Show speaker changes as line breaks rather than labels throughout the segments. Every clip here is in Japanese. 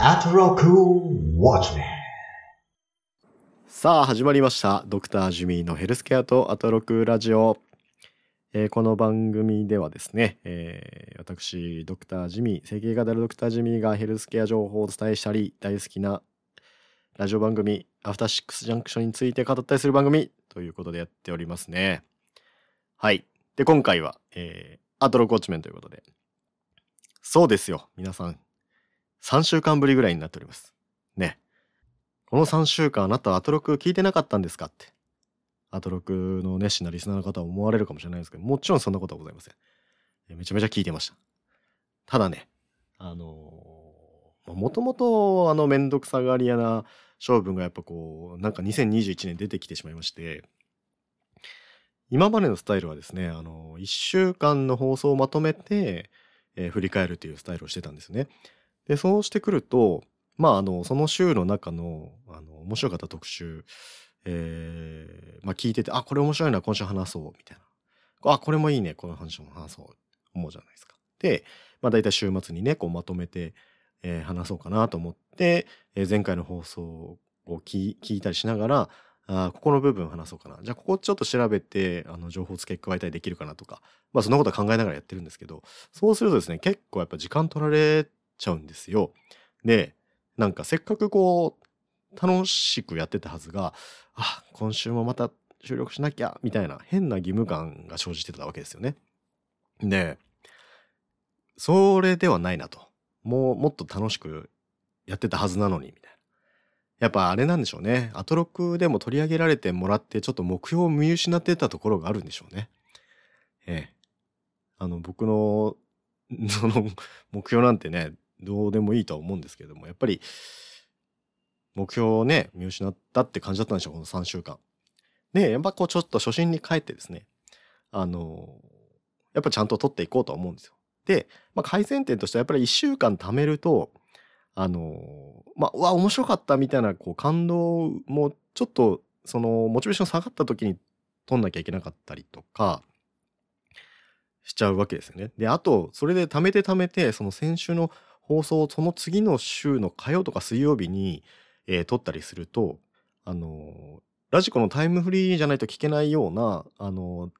アトロクウォッチメン
さあ始まりました。ドクタージミーのヘルスケアとアトロクラジオ、えーこの番組ではですね、えー私ドクタージミー整形外科であるドクタージミーがヘルスケア情報をお伝えしたり大好きなラジオ番組アフターシックスジャンクションについて語ったりする番組ということでやっておりますね。はい。で今回は、えーアトロクウォッチメンということで。そうですよ皆さん。3週間ぶりぐらいになっておりますねこの3週間あなたはアトロク聞いてなかったんですかって。アトロクの熱心なリスナーの方は思われるかもしれないですけど、もちろんそんなことはございません。めちゃめちゃ聞いてました。ただね、あのーもともとあのめんどくさがり屋な性分がやっぱこう、なんか2021年出てきてしまいまして、今までのスタイルはですね、あの1週間の放送をまとめて、えー振り返るというスタイルをしてたんですね。で、そうしてくると、まあ、あの、その週の中の、あの、面白かった特集、えーまあ、聞いてて、あ、これ面白いな、今週話そう、みたいな。あ、これもいいね、この話も話そう、思うじゃないですか。で、まあ、大体週末にね、こうまとめて、えー話そうかなと思って、えー前回の放送を聞いたりしながら、あここの部分話そうかな。じゃあ、ここちょっと調べて、あの、情報付け加えたりできるかなとか、まあ、そんなことは考えながらやってるんですけど、そうするとですね、結構やっぱ時間取られちゃうんですよ。で、なんかせっかくこう楽しくやってたはずがあ今週もまた収録しなきゃみたいな変な義務感が生じてたわけですよね。でそれではないなともうもっと楽しくやってたはずなのにみたいな。やっぱあれなんでしょうね。アトロクでも取り上げられてもらってちょっと目標を見失ってたところがあるんでしょうね。ええ。あの僕の その目標なんてねどうでもいいとは思うんですけどもやっぱり目標をね見失ったって感じだったんでしょうこの3週間。でやっぱこうちょっと初心に帰ってですねあのやっぱちゃんと取っていこうとは思うんですよ。で、まあ、改善点としてはやっぱり1週間貯めるとあのまあうわ面白かったみたいなこう感動もちょっとそのモチベーション下がった時に取んなきゃいけなかったりとかしちゃうわけですよね。であとそれで貯めて貯めてその先週の放送をその次の週の火曜とか水曜日に、えー撮ったりするとあのラジコのタイムフリーじゃないと聞けないようなあの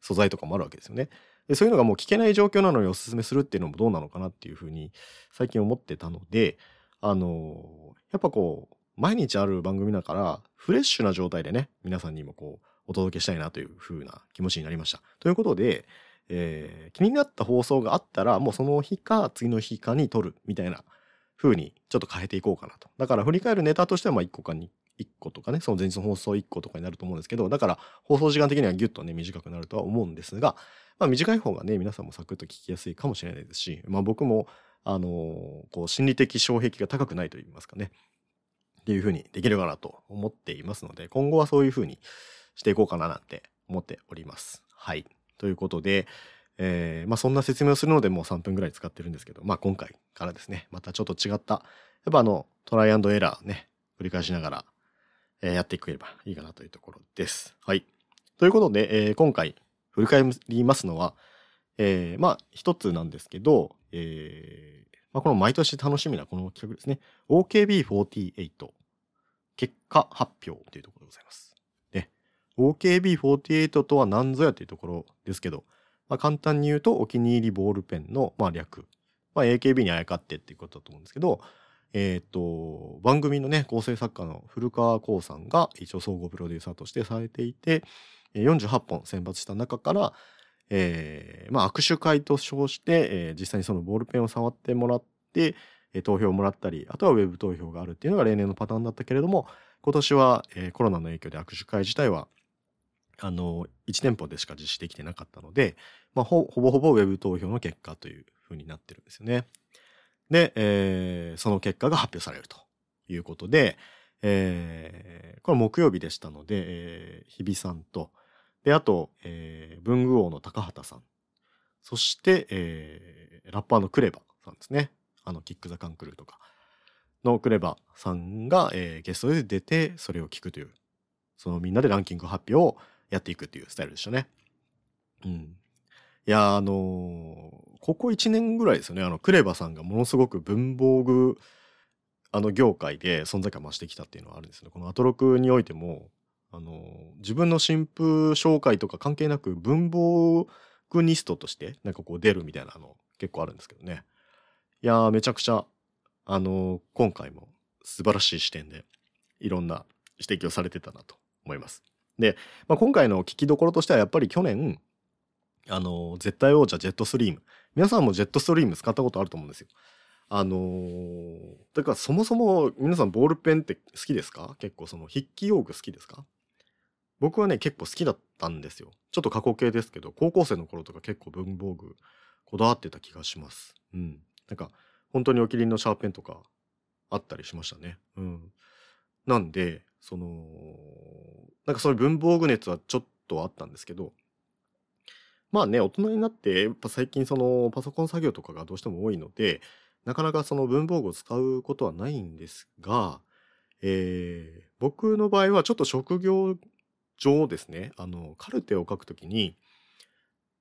素材とかもあるわけですよね。でそういうのがもう聞けない状況なのにおすすめするっていうのもどうなのかなっていうふうに最近思ってたのであのやっぱこう毎日ある番組だからフレッシュな状態でね皆さんにもこうお届けしたいなというふうな気持ちになりました。ということで、えー気になった放送があったらもうその日か次の日かに撮るみたいな風にちょっと変えていこうかなと。だから振り返るネタとしてはまあ1個かに1個とかねその前日の放送1個とかになると思うんですけどだから放送時間的にはギュッとね短くなるとは思うんですが、まあ、短い方がね皆さんもサクッと聞きやすいかもしれないですし、まあ、僕もあのーこう心理的障壁が高くないと言いますかねっていう風にできるかなと思っていますので今後はそういう風にしていこうかななんて思っております。はいということで、えーまあ、そんな説明をするのでもう3分ぐらい使ってるんですけど、まあ、今回からですねまたちょっと違ったやっぱあのトライアンドエラーね繰り返しながら、えーやっていければいいかなというところです。はいということで、えー今回振り返りますのは、えーまあ一つなんですけど、えーまあ、この毎年楽しみなこの企画ですね OKB48 結果発表というところでございます。OKB48 とは何ぞやというところですけど、まあ、簡単に言うとお気に入りボールペンの、まあ、略、まあ、AKB にあやかってっていうことだと思うんですけど、えっ、と番組のね構成作家の古川光さんが一応総合プロデューサーとしてされていて48本選抜した中から、えーまあ、握手会と称して、えー実際にそのボールペンを触ってもらって、え投票をもらったりあとはウェブ投票があるっていうのが例年のパターンだったけれども今年は、えーコロナの影響で握手会自体はあの1店舗でしか実施できてなかったので、まあ、ほぼほぼウェブ投票の結果というふうになってるんですよね。で、えーその結果が発表されるということで、えーこれ木曜日でしたので、えー日比さんとであと、えー文具王の高畑さんそして、えーラッパーのクレバさんですねあのキック・ザ・カンクルーとかのクレバさんが、えーゲストで出てそれを聞くというそのみんなでランキング発表をやっていくっていうスタイルでしたね。うん。いやあのーここ1年ぐらいですよねあのクレバさんがものすごく文房具あの業界で存在感増してきたっていうのはあるんですね。このアトロクにおいても、あの、自分の新婦紹介とか関係なく文房具ニストとしてなんかこう出るみたいなの結構あるんですけどね。いやーめちゃくちゃ、あの今回も素晴らしい視点でいろんな指摘をされてたなと思います。で、まあ、今回の聞きどころとしてはやっぱり去年、あの絶対王者ジェットストリーム。皆さんもジェットストリーム使ったことあると思うんですよ。あのー、だからそもそも皆さんボールペンって好きですか？結構その筆記用具好きですか？僕はね結構好きだったんですよ。ちょっと過去形ですけど高校生の頃とか結構文房具こだわってた気がします。うん。なんか本当にお気に入りのシャーペンとかあったりしましたね。うん。なんでそのなんかそういう文房具熱はちょっとあったんですけどまあね大人になってやっぱ最近そのパソコン作業とかがどうしても多いのでなかなかその文房具を使うことはないんですが、えー、僕の場合はちょっと職業上ですね、あの、カルテを書くときに、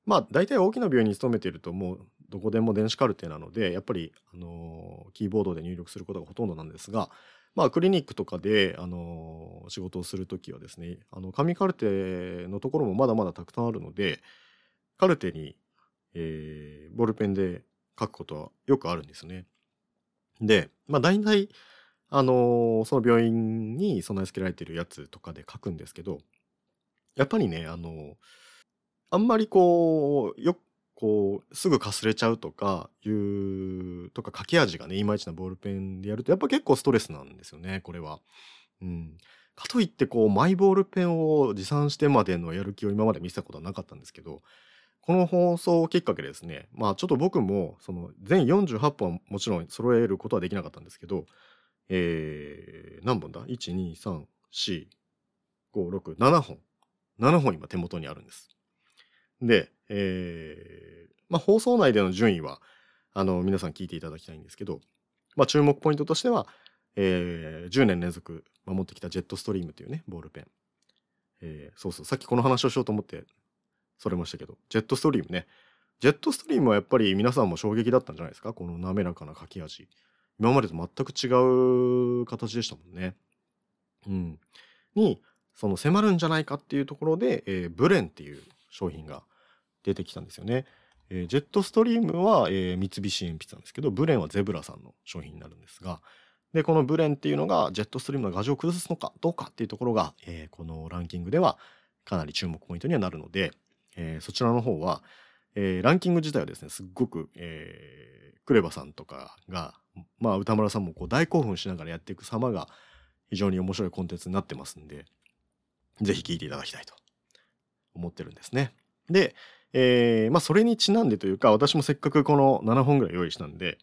まあ大体大きな病院に勤めているともうどこでも電子カルテなので、やっぱり、あのキーボードで入力することがほとんどなんですが、まあクリニックとかで、あの仕事をするときはですね、あの紙カルテのところもまだまだたくさんあるので、カルテに、えー、ボールペンで書くことはよくあるんですね。で、まあ大体、あの、その病院に備え付けられてるやつとかで書くんですけど、やっぱりね、あの、あんまりこう、よこう、すぐかすれちゃうとかいう、とか書き味がね、いまいちなボールペンでやると、やっぱ結構ストレスなんですよね、これは。うん。かといって、こう、マイボールペンを持参してまでのやる気を今まで見せたことはなかったんですけど、この放送をきっかけでですね、まあちょっと僕も、その全48本はもちろん揃えることはできなかったんですけど、えー、何本だ ?1、2、3、4、5、6、7本。7本今手元にあるんです。で、えー、まあ放送内での順位は、あの、皆さん聞いていただきたいんですけど、まあ注目ポイントとしては、えー、10年連続守ってきたジェットストリームというね、ボールペン。えー、そうそう、さっきこの話をしようと思ってされましたけど、ジェットストリームね。ジェットストリームはやっぱり皆さんも衝撃だったんじゃないですか？この滑らかな書き味。今までと全く違う形でしたもんね。うん。に、その迫るんじゃないかっていうところで、えー、ブレンっていう商品が出てきたんですよね。えー、ジェットストリームは、えー、三菱鉛筆なんですけど、ブレンはゼブラさんの商品になるんですが、で、このブレンっていうのがジェットストリームの画像を崩すのかどうかっていうところが、えー、このランキングではかなり注目ポイントにはなるので、えー、そちらの方は、えー、ランキング自体はですね、すっごく、えー、クレバさんとかが、まあ、歌丸さんもこう大興奮しながらやっていく様が非常に面白いコンテンツになってますんで、ぜひ聞いていただきたいと思ってるんですね。で、えー、まあ、それにちなんでというか、私もせっかくこの7本ぐらい用意したんで、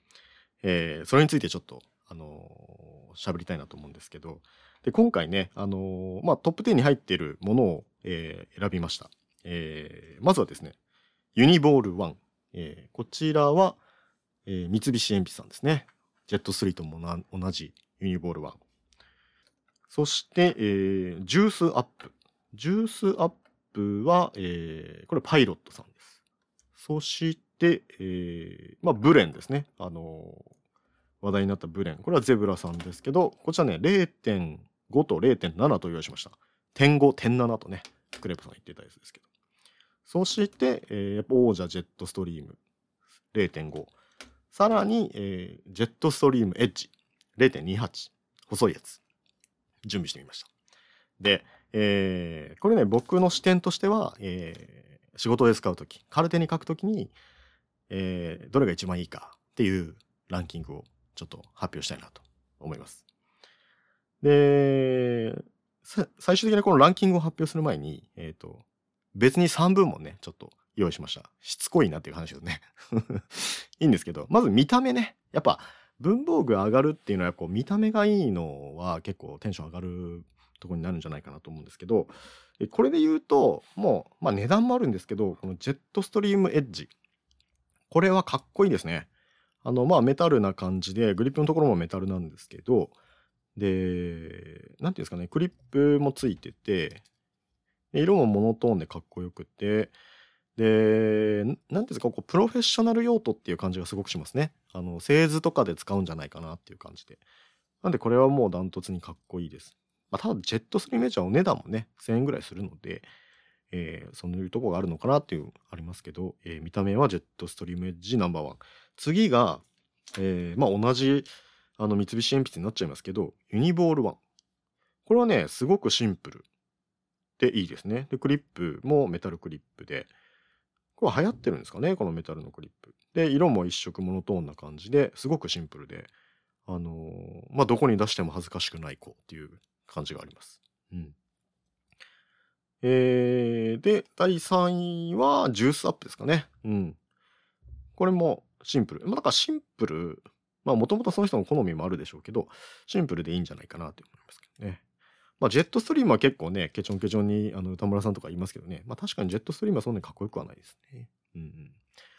えー、それについてちょっと、あのー、喋りたいなと思うんですけど、で、今回ね、あの、まあ、トップ10に入っているものを、え、選びました。え、まずはですね、ユニボール1。え、こちらは、え、三菱鉛筆さんですね。ジェットスリーとも同じユニボール1。そして、え、ジュースアップ。ジュースアッププは、えー、これパイロットさんです。そして、えー、まあ、ブレンですね。あのー、話題になったブレン。これはゼブラさんですけど、こちらね、0.5と0.7と用意しました。点5、点7とね、クレープさん言ってたやつですけど。そして、えー、やっぱ王者ジェットストリーム0.5。さらに、えー、ジェットストリームエッジ0.28。細いやつ。準備してみました。で、えー、これね、僕の視点としては、えー、仕事で使うとき、カルテに書くときに、えー、どれが一番いいかっていうランキングをちょっと発表したいなと思います。で、最終的にこのランキングを発表する前に、え、ー、と、別に3分もね、ちょっと用意しました。しつこいなっていう話ですね。いいんですけど、まず見た目ね。やっぱ文房具上がるっていうのはこう見た目がいいのは結構テンション上がるとこになるんじゃないかなと思うんですけど、これで言うと、もう、まあ値段もあるんですけど、このジェットストリームエッジ。これはかっこいいですね。あの、まあメタルな感じで、グリップのところもメタルなんですけど、で、なんていうんですかね、クリップもついてて、色もモノトーンでかっこよくて、で、なんていうんですか、こう、プロフェッショナル用途っていう感じがすごくしますね。あの、製図とかで使うんじゃないかなっていう感じで。なんでこれはもうダントツにかっこいいです。まあ、ただジェットストリームエッジはお値段もね、1000円ぐらいするので、えーそういうとこがあるのかなっていうありますけど、えー見た目はジェットストリームエッジナンバーワン。次が、えーまあ同じあの三菱鉛筆になっちゃいますけど、ユニボールワン。これはね、すごくシンプルでいいですね。で、クリップもメタルクリップで、これは流行ってるんですかね、このメタルのクリップ。で、色も一色モノトーンな感じですごくシンプルで、あのーまあ、どこに出しても恥ずかしくない子っていう感じがあります。うん。えー、で、第3位はジュースアップですかね。うん。これもシンプル。まあ、だからシンプル、まあ、もともとその人の好みもあるでしょうけど、シンプルでいいんじゃないかなと思いますけどね。まあ、ジェットストリームは結構ね、ケチョンケチョンにあの歌村さんとか言いますけどね。まあ、確かにジェットストリームはそんなにかっこよくはないですね。うんうん。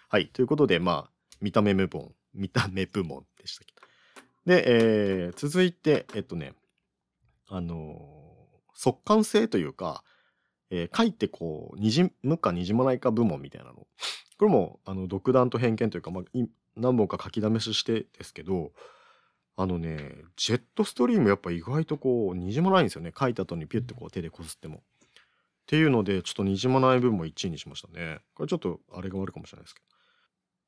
はい。ということで、まあ、見た目部門、見た目部門でしたけど。で、えー続いて、えっとね、あの速乾性というか、えー書いてこう、にじむかにじまないか部門みたいなの。これも、あの、独断と偏見というか、まあ、何本か書き試ししてですけど、あのね、ジェットストリームやっぱ意外とこう、にじまないんですよね。書いた後にピュッてこう手でこすっても。っていうので、ちょっとにじまない部分も1位にしましたね。これちょっとあれが悪いかもしれないですけど。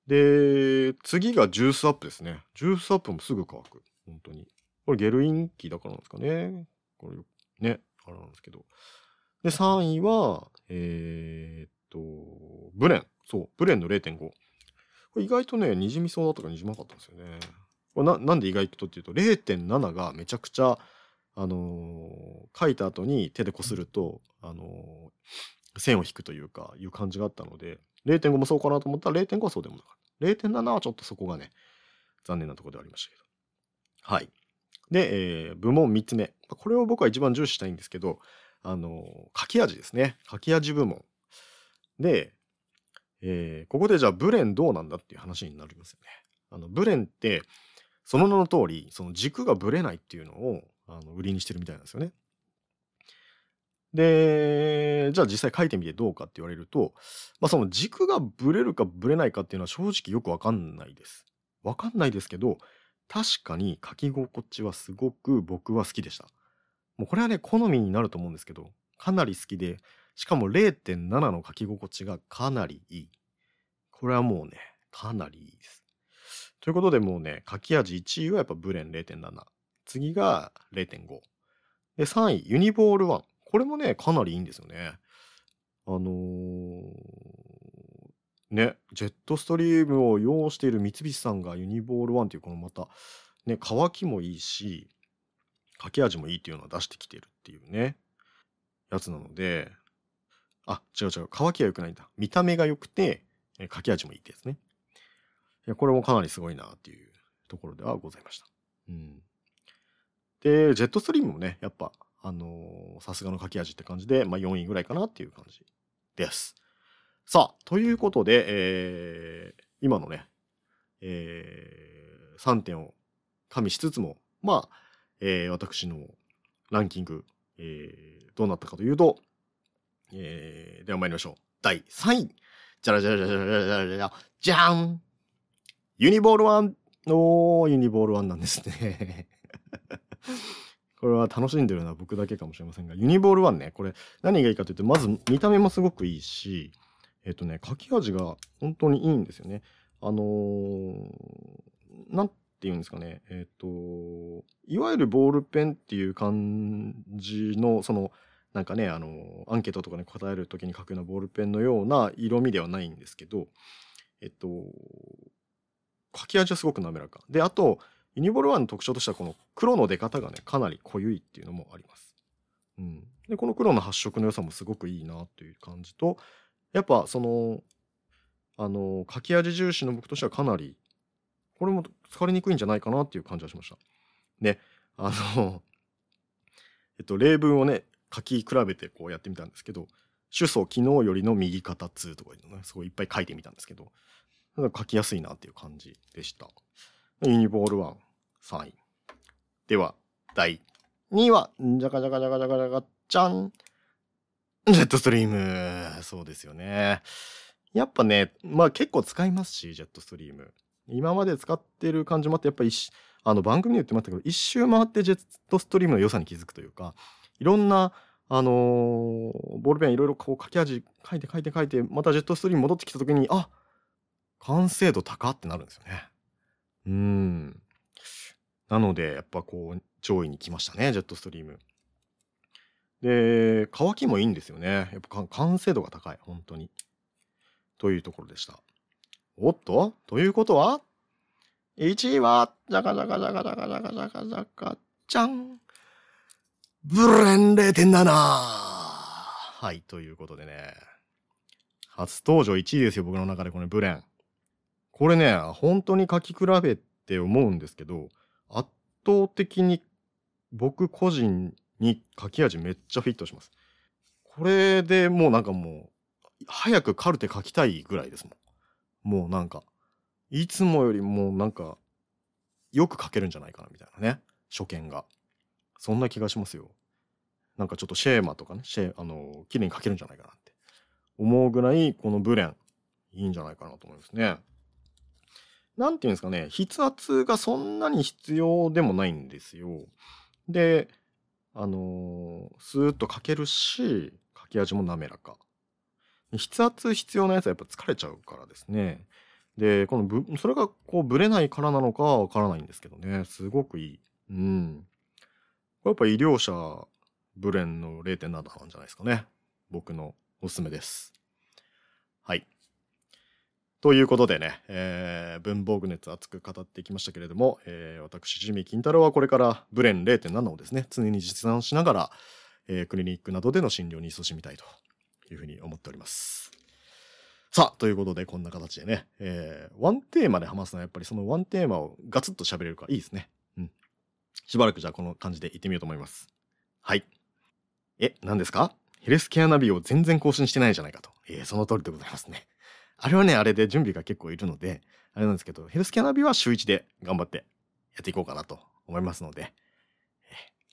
で、次がジュースアップですね。ジュースアップもすぐ乾く。本当に。これゲルイン機だからなんですかね。これね、あれなんですけど。で、3位は、えーっと、ブレン。そう、ブレンの0.5。これ意外とね、にじみそうだったかにじまなかったんですよね。これななんで意外とっていうと、0.7がめちゃくちゃ、あのー書いた後に手でこすると、あのー線を引くというか、いう感じがあったので、0.5もそうかなと思ったら0.5はそうでもなかった。0.7はちょっとそこがね、残念なところではありましたけど。はい。で、えー部門3つ目。これを僕は一番重視したいんですけど、あの書き味ですね。書き味部門。で、えーここでじゃあブレンどうなんだっていう話になりますよね。あのブレンってその名の通りその軸がぶれないっていうのをあの売りにしてるみたいなんですよね。でじゃあ実際書いてみてどうかって言われると、まあ、その軸がぶれるかぶれないかっていうのは正直よくわかんないです。わかんないですけど確かに書き心地はすごく僕は好きでした。もうこれはね好みになると思うんですけどかなり好きでしかも0.7の書き心地がかなりいい。これはもうね、かなりいいです。ということでもうね、書き味1位はやっぱブレン0.7。次が0.5。で、3位、ユニボール1。これもね、かなりいいんですよね。あのーね、ジェットストリームを擁している三菱さんがユニボール1っていうこのまた、ね、乾きもいいし、書き味もいいっていうのを出してきてるっていうね、やつなので、あ、違う違う。乾きは良くないんだ。見た目が良くて、えー書き味もいいってやつね。いや、これもかなりすごいなっていうところではございました。うん。で、ジェットストリームもね、やっぱ、あのさすがの書き味って感じで、まあ4位ぐらいかなっていう感じです。さあ、ということで、えー今のね、えー3点を加味しつつも、まあ、えー私のランキング、えーどうなったかというと、えーでは参りましょう。第3位。じゃらじゃらじゃらじゃらじゃらじゃじゃんユニボール1のユニボール1なんですね。これは楽しんでるのは僕だけかもしれませんが、ユニボール1ね、これ何がいいかというと、まず見た目もすごくいいし、えっ、とね、書き味が本当にいいんですよね。あのーなんて言うんですかね、えっ、と、いわゆるボールペンっていう感じの、その、なんかね、あの、アンケートとかに答えるときに書くようなボールペンのような色味ではないんですけど、えっと、書き味はすごく滑らか。で、あと、ユニボール1の特徴としては、この黒の出方がね、かなり濃ゆいっていうのもあります。うん。で、この黒の発色の良さもすごくいいなという感じと、やっぱその、あの、書き味重視の僕としてはかなり、これも疲れにくいんじゃないかなっていう感じがしました。で、あの、えっと、例文をね、書き比べてこうやってみたんですけど、主訴昨日よりの右肩2とかいうのね、すごいいっぱい書いてみたんですけど、書きやすいなっていう感じでした。ユニボール1、3位。では、第2位は、じゃかじゃかじゃかじゃかじゃか、じゃん ジェットストリーム。そうですよね。やっぱね、まあ結構使いますし、ジェットストリーム。今まで使ってる感じもあって、やっぱりあの番組で言ってましたけど一周回ってジェットストリームの良さに気づくというかいろんなあのーボールペンいろいろこう書き味書いて書いて書いてまたジェットストリーム戻ってきた時にあ完成度高ってなるんですよね。うん。なのでやっぱこう上位に来ましたねジェットストリーム。で乾きもいいんですよね。やっぱ完成度が高い本当に。というところでした。おっと？ということは？1位は、じゃかじゃかじゃかじゃかじゃかじゃかじゃか、じゃんブレン 0.7! はい、ということでね。初登場1位ですよ、僕の中でこのブレン。これね、本当に書き比べて思うんですけど、圧倒的に僕個人に書き味めっちゃフィットします。これでもうなんかもう、早くカルテ書きたいぐらいですもん。もうなんか、いつもよりもなんか、よく書けるんじゃないかなみたいなね。初見が。そんな気がしますよ。なんかちょっとシェーマとかね、シェ、あの、綺麗に書けるんじゃないかなって思うぐらい、このブレン、いいんじゃないかなと思いますね。なんていうんですかね、筆圧がそんなに必要でもないんですよ。で、あのースーッと書けるし、書き味も滑らか。筆圧必要なやつはやっぱ疲れちゃうからですね。で、このぶ、それがこうぶれないからなのかわからないんですけどね。すごくいい。うん。これやっぱ医療者ブレンの0.7なんじゃないですかね。僕のおすすめです。はい。ということでね、えー文房具熱熱く語ってきましたけれども、えー私、ジミー金太郎はこれからブレン0.7をですね、常に実践しながら、えークリニックなどでの診療に勤しみたいというふうに思っております。さあ、ということで、こんな形でね、えーワンテーマで話すのはやっぱりそのワンテーマをガツッと喋れるからいいですね。うん。しばらくじゃあこの感じで行ってみようと思います。はい。え、何ですか？ヘルスケアナビを全然更新してないじゃないかと。えーその通りでございますね。あれはね、あれで準備が結構いるので、あれなんですけど、ヘルスケアナビは週1で頑張ってやっていこうかなと思いますので、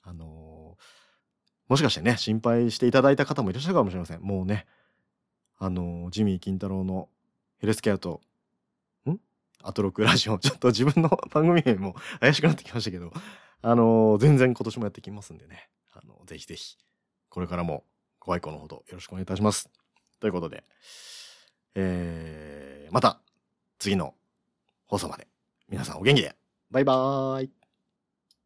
あのーもしかしてね、心配していただいた方もいらっしゃるかもしれません。もうね、あのージミー金太郎のヘルスケアと、ん？アトロックラジオ、ちょっと自分の番組名も怪しくなってきましたけど、あのー全然今年もやってきますんでね、あのぜひぜひ、これからもご愛顧のほどよろしくお願いいたします。ということで、えー、また次の放送まで。皆さんお元気で。バイバーイ。